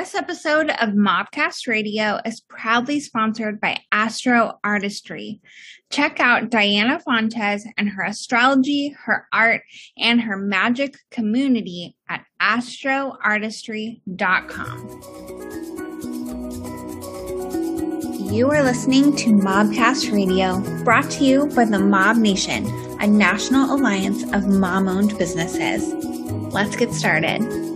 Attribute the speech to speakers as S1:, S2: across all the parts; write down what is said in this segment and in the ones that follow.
S1: This episode of Mobcast Radio is proudly sponsored by Astro Artistry. Check out Diana Fontes and her astrology, her art, and her magic community at astroartistry.com. You are listening to Mobcast Radio, brought to you by the Mob Nation, a national alliance of mom owned businesses. Let's get started.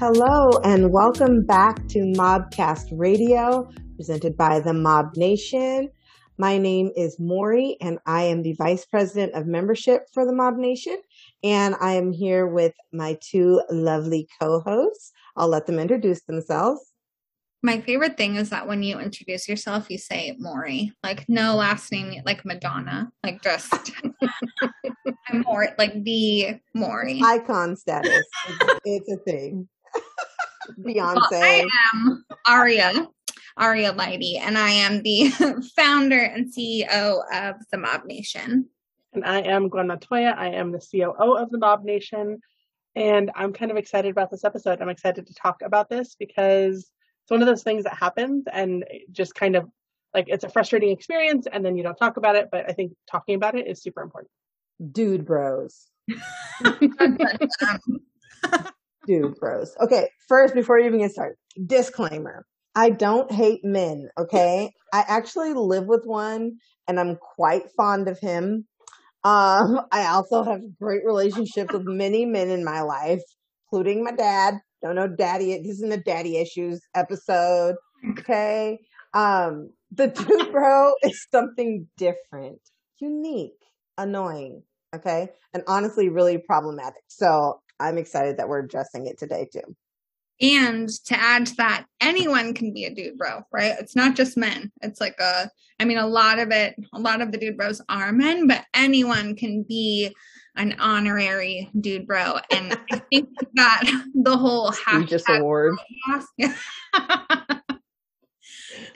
S2: Hello, and welcome back to Mobcast Radio, presented by the Mob Nation. My name is Maury, and I am the Vice President of Membership for the Mob Nation. And I am here with my two lovely co hosts. I'll let them introduce themselves.
S1: My favorite thing is that when you introduce yourself, you say Maury, like no last name, like Madonna, like just I'm more like the Maury.
S2: Icon status. It's, it's a thing. Beyonce. Well,
S1: I am Aria, Aria Lighty, and I am the founder and CEO of the Mob Nation.
S3: And I am Gwen Montoya. I am the COO of the Mob Nation. And I'm kind of excited about this episode. I'm excited to talk about this because it's one of those things that happens and just kind of like it's a frustrating experience and then you don't talk about it. But I think talking about it is super important.
S2: Dude bros. Um, dude bros. Okay, first, before you even get started, disclaimer. I don't hate men, okay? I actually live with one and I'm quite fond of him. Um, I also have great relationships with many men in my life, including my dad. Don't know daddy. This isn't a daddy issues episode. Okay. Um, the dude bro is something different, unique, annoying. Okay. And honestly, really problematic. So I'm excited that we're addressing it today too.
S1: And to add to that, anyone can be a dude bro, right? It's not just men. It's like a, I mean, a lot of it, a lot of the dude bros are men, but anyone can be an honorary dude bro. And I think that the whole hashtag award. the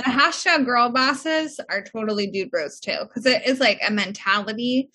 S1: hashtag girl bosses are totally dude bros too, because it is like a mentality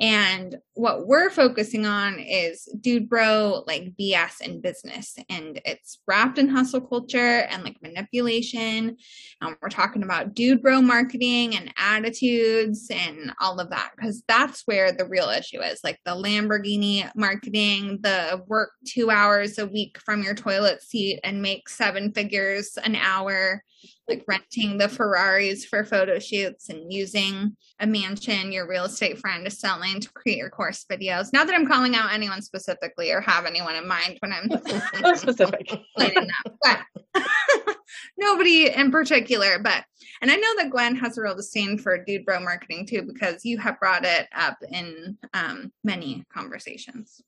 S1: and what we're focusing on is dude bro, like BS in business. And it's wrapped in hustle culture and like manipulation. Um, we're talking about dude bro marketing and attitudes and all of that, because that's where the real issue is like the Lamborghini marketing, the work two hours a week from your toilet seat and make seven figures an hour like renting the Ferraris for photo shoots and using a mansion your real estate friend is selling to create your course videos. Not that I'm calling out anyone specifically or have anyone in mind when I'm specific, but nobody in particular. But and I know that Gwen has a real disdain for dude bro marketing too because you have brought it up in um, many conversations.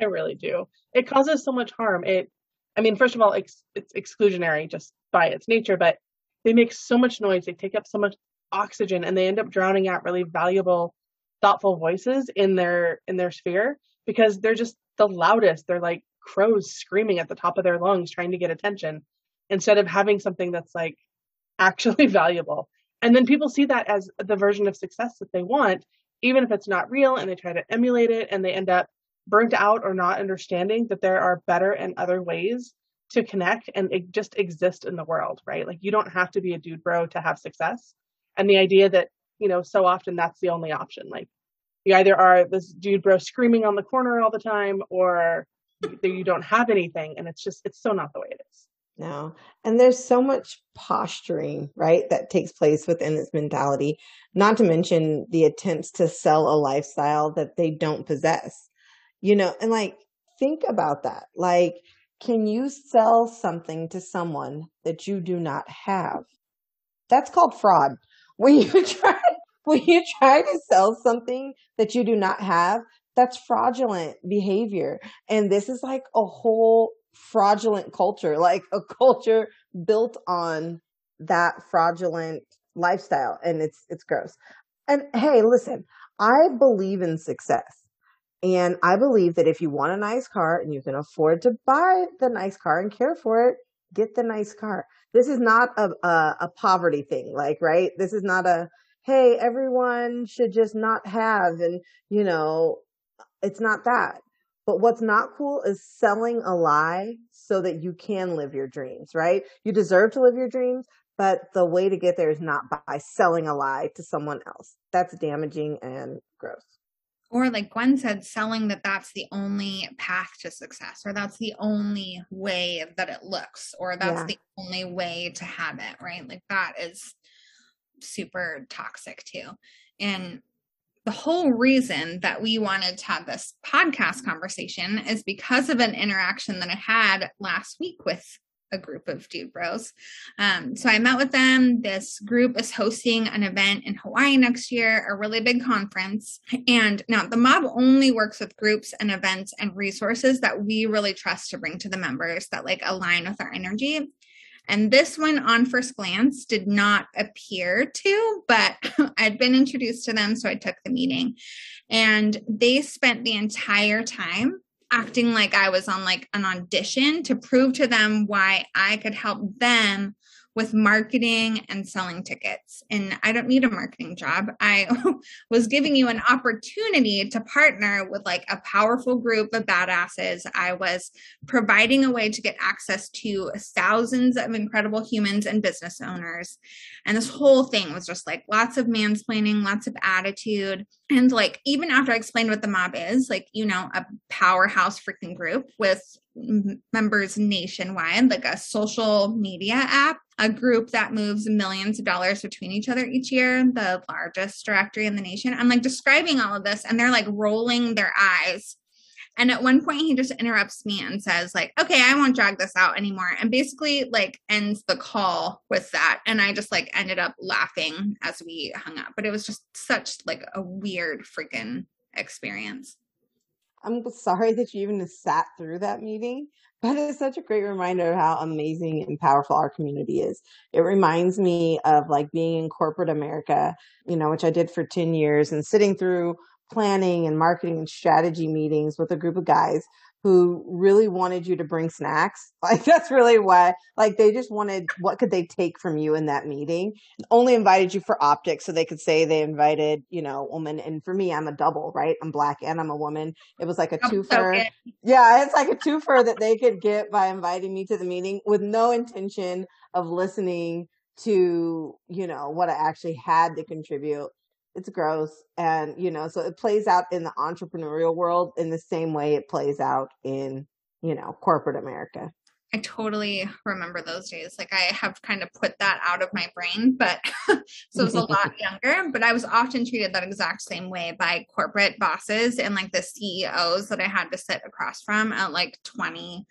S3: I really do. It causes so much harm. It I mean, first of all, it's, it's exclusionary just by its nature, but they make so much noise, they take up so much oxygen, and they end up drowning out really valuable, thoughtful voices in their in their sphere because they're just the loudest. They're like crows screaming at the top of their lungs trying to get attention instead of having something that's like actually valuable. And then people see that as the version of success that they want, even if it's not real, and they try to emulate it and they end up burnt out or not understanding that there are better and other ways to connect and just exist in the world, right? Like you don't have to be a dude bro to have success. And the idea that, you know, so often that's the only option. Like you either are this dude bro screaming on the corner all the time or you don't have anything. And it's just, it's so not the way it is.
S2: No. And there's so much posturing, right, that takes place within this mentality, not to mention the attempts to sell a lifestyle that they don't possess. You know, and like think about that. Like can you sell something to someone that you do not have? That's called fraud. When you try when you try to sell something that you do not have, that's fraudulent behavior. And this is like a whole fraudulent culture, like a culture built on that fraudulent lifestyle and it's it's gross. And hey, listen, I believe in success. And I believe that if you want a nice car and you can afford to buy the nice car and care for it, get the nice car. This is not a, a, a poverty thing, like, right? This is not a, hey, everyone should just not have, and, you know, it's not that. But what's not cool is selling a lie so that you can live your dreams, right? You deserve to live your dreams, but the way to get there is not by selling a lie to someone else. That's damaging and gross.
S1: Or, like Gwen said, selling that that's the only path to success, or that's the only way that it looks, or that's yeah. the only way to have it, right? Like that is super toxic too. And the whole reason that we wanted to have this podcast conversation is because of an interaction that I had last week with a group of dude bros. Um, so I met with them. This group is hosting an event in Hawaii next year, a really big conference. And now the mob only works with groups and events and resources that we really trust to bring to the members that like align with our energy. And this one, on first glance, did not appear to, but I'd been introduced to them, so I took the meeting. And they spent the entire time acting like I was on like an audition to prove to them why I could help them with marketing and selling tickets. And I don't need a marketing job. I was giving you an opportunity to partner with like a powerful group of badasses. I was providing a way to get access to thousands of incredible humans and business owners. And this whole thing was just like lots of mansplaining, lots of attitude. And like, even after I explained what the mob is, like, you know, a powerhouse freaking group with members nationwide, like a social media app, a group that moves millions of dollars between each other each year, the largest directory in the nation. I'm like describing all of this, and they're like rolling their eyes. And at one point, he just interrupts me and says, like, okay, I won't drag this out anymore. And basically, like, ends the call with that. And I just like ended up laughing as we hung up. But it was just such like a weird freaking experience.
S2: I'm sorry that you even sat through that meeting, but it's such a great reminder of how amazing and powerful our community is. It reminds me of like being in corporate America, you know, which I did for 10 years and sitting through planning and marketing and strategy meetings with a group of guys who really wanted you to bring snacks. Like that's really why like they just wanted what could they take from you in that meeting? Only invited you for optics so they could say they invited, you know, woman and for me I'm a double, right? I'm black and I'm a woman. It was like a twofer. So yeah, it's like a twofer that they could get by inviting me to the meeting with no intention of listening to, you know, what I actually had to contribute it's gross and you know so it plays out in the entrepreneurial world in the same way it plays out in you know corporate america
S1: i totally remember those days like i have kind of put that out of my brain but so it was a lot younger but i was often treated that exact same way by corporate bosses and like the ceos that i had to sit across from at like 20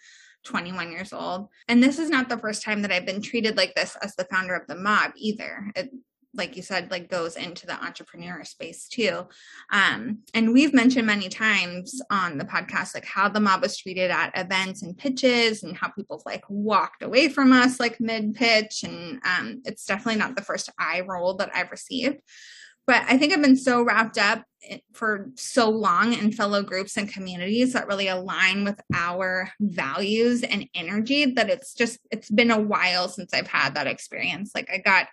S1: 21 years old. And this is not the first time that I've been treated like this as the founder of the mob either. It, like you said like goes into the entrepreneur space too. Um, and we've mentioned many times on the podcast like how the mob was treated at events and pitches and how people like walked away from us like mid pitch and um, it's definitely not the first eye roll that i've received. But i think i've been so wrapped up for so long in fellow groups and communities that really align with our values and energy that it's just it's been a while since i've had that experience. Like i got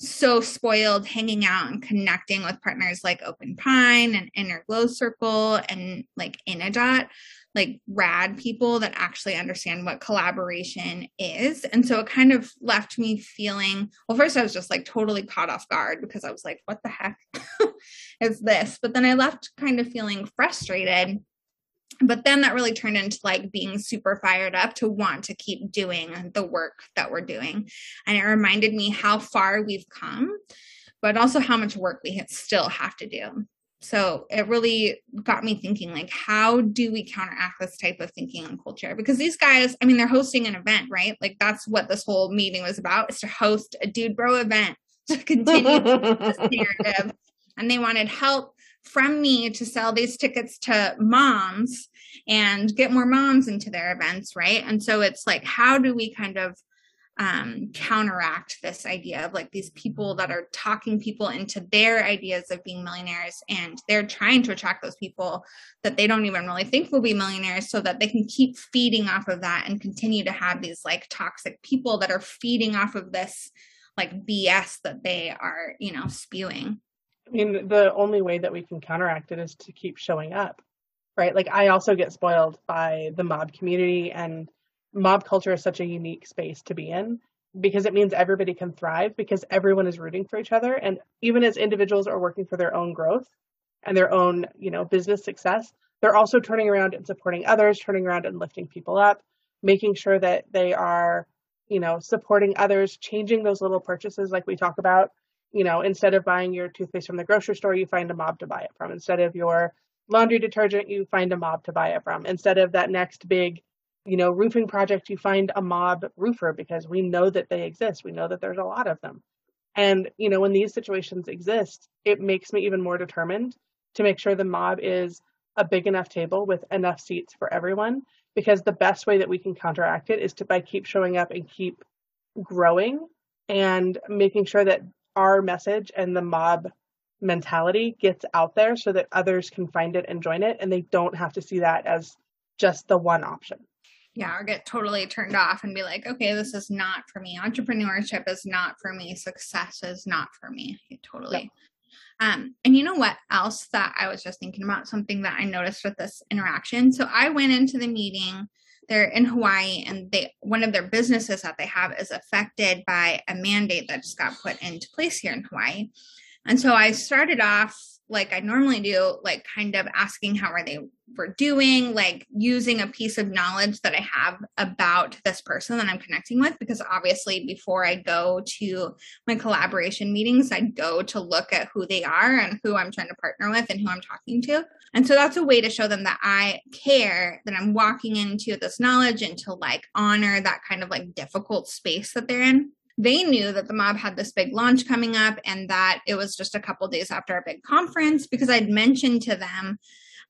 S1: so spoiled hanging out and connecting with partners like Open Pine and Inner Glow Circle and like Innadot, like rad people that actually understand what collaboration is. And so it kind of left me feeling well, first, I was just like totally caught off guard because I was like, what the heck is this? But then I left kind of feeling frustrated but then that really turned into like being super fired up to want to keep doing the work that we're doing. And it reminded me how far we've come but also how much work we still have to do. So it really got me thinking like how do we counteract this type of thinking and culture? Because these guys i mean they're hosting an event right? Like that's what this whole meeting was about is to host a dude bro event to continue this narrative. And they wanted help from me to sell these tickets to moms and get more moms into their events, right? And so it's like, how do we kind of um, counteract this idea of like these people that are talking people into their ideas of being millionaires and they're trying to attract those people that they don't even really think will be millionaires so that they can keep feeding off of that and continue to have these like toxic people that are feeding off of this like BS that they are, you know, spewing.
S3: I mean, the only way that we can counteract it is to keep showing up, right? Like I also get spoiled by the mob community and mob culture is such a unique space to be in because it means everybody can thrive because everyone is rooting for each other and even as individuals are working for their own growth and their own, you know, business success, they're also turning around and supporting others, turning around and lifting people up, making sure that they are, you know, supporting others, changing those little purchases like we talk about. You know, instead of buying your toothpaste from the grocery store, you find a mob to buy it from. Instead of your laundry detergent, you find a mob to buy it from. Instead of that next big, you know, roofing project, you find a mob roofer because we know that they exist. We know that there's a lot of them. And, you know, when these situations exist, it makes me even more determined to make sure the mob is a big enough table with enough seats for everyone because the best way that we can counteract it is to by keep showing up and keep growing and making sure that our message and the mob mentality gets out there so that others can find it and join it and they don't have to see that as just the one option.
S1: Yeah or get totally turned off and be like okay this is not for me. Entrepreneurship is not for me. Success is not for me. Totally um, and you know what else that I was just thinking about? Something that I noticed with this interaction. So I went into the meeting. They're in Hawaii, and they one of their businesses that they have is affected by a mandate that just got put into place here in Hawaii. And so I started off like I normally do, like kind of asking how are they were doing, like using a piece of knowledge that I have about this person that I'm connecting with. Because obviously, before I go to my collaboration meetings, I go to look at who they are and who I'm trying to partner with and who I'm talking to. And so that's a way to show them that I care, that I'm walking into this knowledge and to like honor that kind of like difficult space that they're in they knew that the mob had this big launch coming up and that it was just a couple days after our big conference because I'd mentioned to them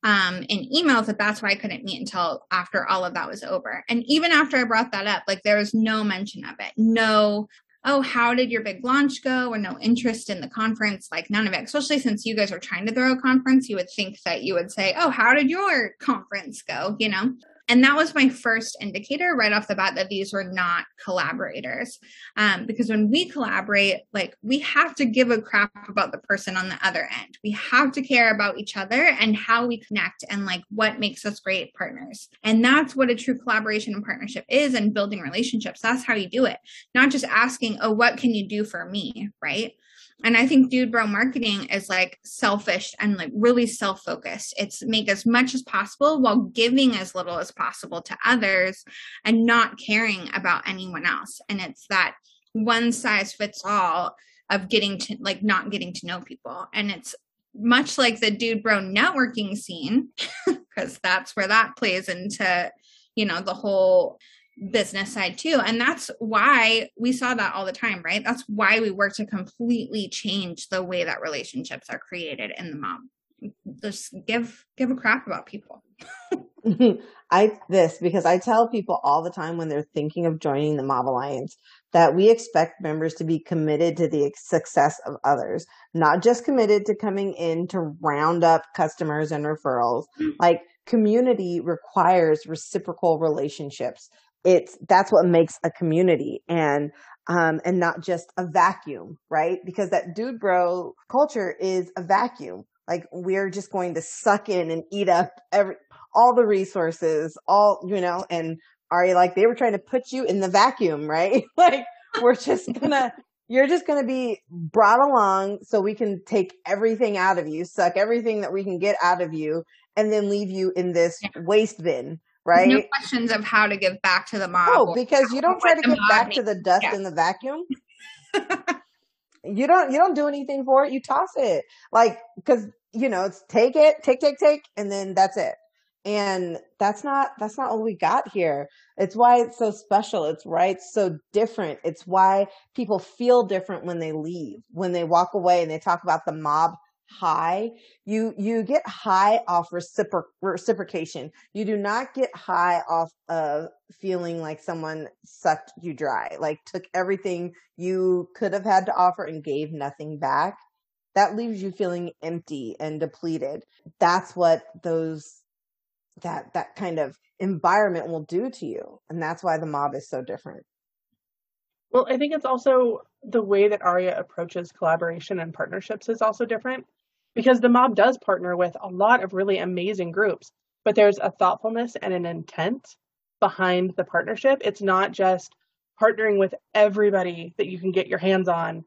S1: um, in emails that that's why I couldn't meet until after all of that was over. And even after I brought that up, like there was no mention of it. No, oh, how did your big launch go? Or no interest in the conference, like none of it. Especially since you guys are trying to throw a conference, you would think that you would say, oh, how did your conference go? You know? And that was my first indicator right off the bat that these were not collaborators. Um, because when we collaborate like we have to give a crap about the person on the other end. We have to care about each other and how we connect and like what makes us great partners. And that's what a true collaboration and partnership is and building relationships. That's how you do it. Not just asking oh what can you do for me? Right and I think dude bro marketing is like selfish and like really self focused. It's make as much as possible while giving as little as possible to others and not caring about anyone else. And it's that one size fits all of getting to like not getting to know people. And it's much like the dude bro networking scene, because that's where that plays into, you know, the whole business side too. And that's why we saw that all the time right? That's why we work to completely change the way that relationships are created in the mob just give give a crap about people.
S2: I this because i tell people all the time when they're thinking of joining the mob alliance that we expect members to be committed to the success of others not just committed to coming in to round up customers and referrals. Mm. like community requires reciprocal relationships it's that's what makes a community and um and not just a vacuum right? Because that dude bro culture is a vacuum. Like we're just going to suck in and eat up every all the resources all you know and are you like they were trying to put you in the vacuum right? Like we're just gonna you're just gonna be brought along so we can take everything out of you suck everything that we can get out of you and then leave you in this yeah. waste bin right? No
S1: questions of how to give back to the mob.
S2: Oh, because you don't try to give back to the dust yeah. in the vacuum. you don't you don't do anything for it. You toss it. Like because you know, it's take it, take, take, take, and then that's it. And that's not that's not what we got here. It's why it's so special. It's why it's so different. It's why people feel different when they leave, when they walk away and they talk about the mob high. You you get high off recipro- reciprocation. You do not get high off of feeling like someone sucked you dry like took everything you could have had to offer and gave nothing back. That leaves you feeling empty and depleted. That's what those that that kind of environment will do to you. And that's why the mob is so different.
S3: Well i think it's also the way that aria approaches collaboration and partnerships is also different because the mob does partner with a lot of really amazing groups. but there's a thoughtfulness and an intent behind the partnership. It's not just partnering with everybody that you can get your hands on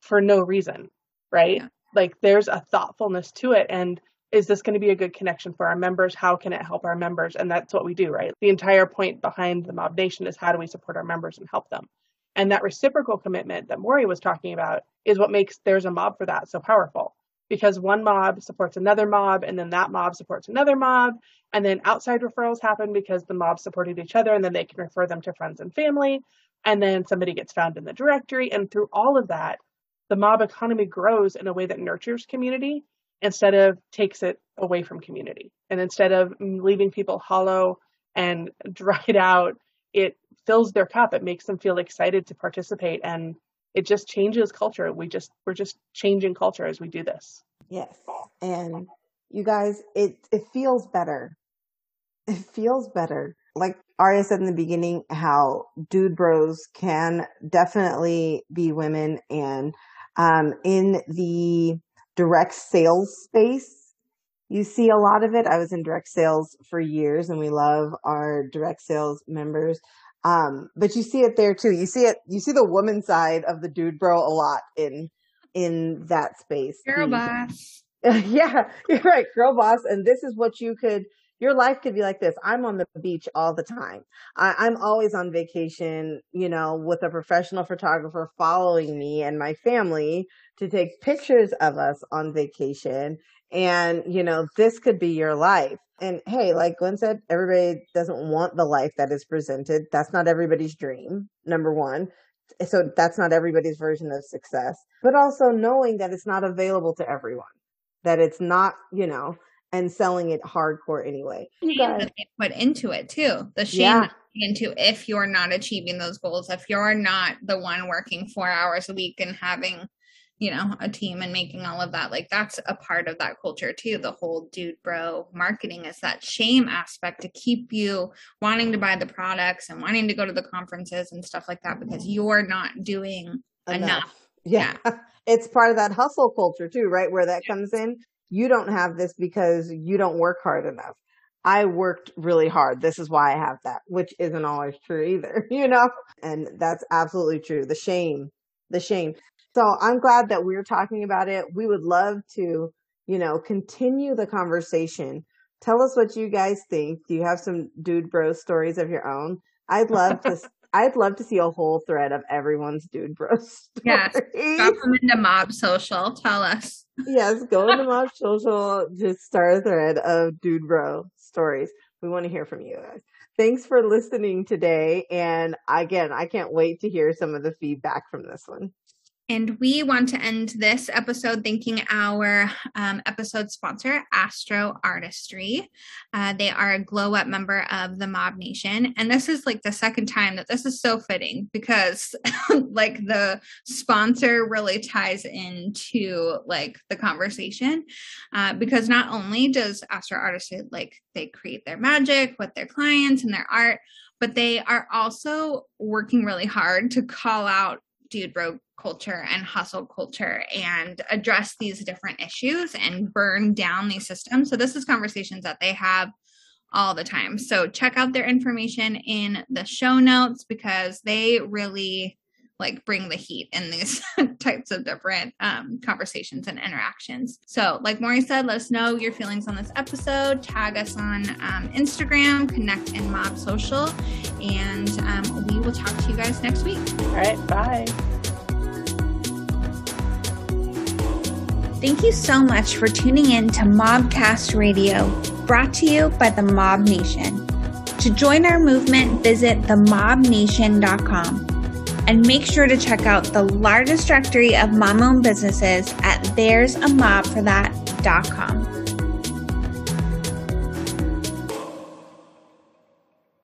S3: for no reason, right? Yeah. Like there's a thoughtfulness to it. And is this going to be a good connection for our members? How can it help our members? And that's what we do, right? The entire point behind the Mob Nation is how do we support our members and help them? And that reciprocal commitment that Maury was talking about is what makes there's a mob for that so powerful. Because one mob supports another mob, and then that mob supports another mob, and then outside referrals happen because the mobs supported each other, and then they can refer them to friends and family, and then somebody gets found in the directory. And through all of that, the mob economy grows in a way that nurtures community instead of takes it away from community. And instead of leaving people hollow and dried out, it fills their cup. It makes them feel excited to participate and it just changes culture. We just we're just changing culture as we do this.
S2: Yes. And you guys, it it feels better. It feels better. Like Aria said in the beginning, how dude bros can definitely be women and um, in the direct sales space. You see a lot of it. I was in direct sales for years and we love our direct sales members. Um, but you see it there too. You see it, you see the woman side of the dude bro a lot in, in that space.
S1: Girl boss.
S2: yeah, you're right. Girl boss. And this is what you could, your life could be like this. I'm on the beach all the time. I, am always on vacation, you know, with a professional photographer following me and my family to take pictures of us on vacation. And, you know, this could be your life. And hey, like Gwen said, everybody doesn't want the life that is presented. That's not everybody's dream, number one. So that's not everybody's version of success, but also knowing that it's not available to everyone, that it's not, you know, and selling it hardcore anyway.
S1: You guys put into it too. The shame yeah. into if you're not achieving those goals, if you're not the one working four hours a week and having you know a team and making all of that like that's a part of that culture too the whole dude bro marketing is that shame aspect to keep you wanting to buy the products and wanting to go to the conferences and stuff like that because you're not doing enough, enough.
S2: Yeah. yeah. it's part of that hustle culture too right where that comes in you don't have this because you don't work hard enough I worked really hard. This is why I have that, which isn't always true either, you know? And that's absolutely true. The shame, the shame. So I'm glad that we're talking about it. We would love to, you know, continue the conversation. Tell us what you guys think. Do you have some dude bro stories of your own? I'd love to. I'd love to see a whole thread of everyone's dude bro stories. Yes,
S1: drop them into Mob Social. Tell us.
S2: yes, go into Mob Social. Just start a thread of dude bro stories. We want to hear from you guys. Thanks for listening today. And again, I can't wait to hear some of the feedback from this one.
S1: And we want to end this episode thanking our um, episode sponsor, Astro Artistry. Uh, they are a Glow Up member of the Mob Nation. And this is like the second time that this is so fitting because like the sponsor really ties into like the conversation. Uh, because not only does Astro Artistry like they create their magic with their clients and their art, but they are also working really hard to call out dude bro culture and hustle culture and address these different issues and burn down these systems. So this is conversations that they have all the time. So check out their information in the show notes because they really like bring the heat in these types of different um, conversations and interactions. So, like Maury said, let us know your feelings on this episode. Tag us on um, Instagram, connect in Mob Social, and um, we will talk to you guys next week.
S3: All right, bye.
S1: Thank you so much for tuning in to Mobcast Radio, brought to you by the Mob Nation. To join our movement, visit themobnation.com and make sure to check out the largest directory of mom owned businesses at there'samobforthat.com.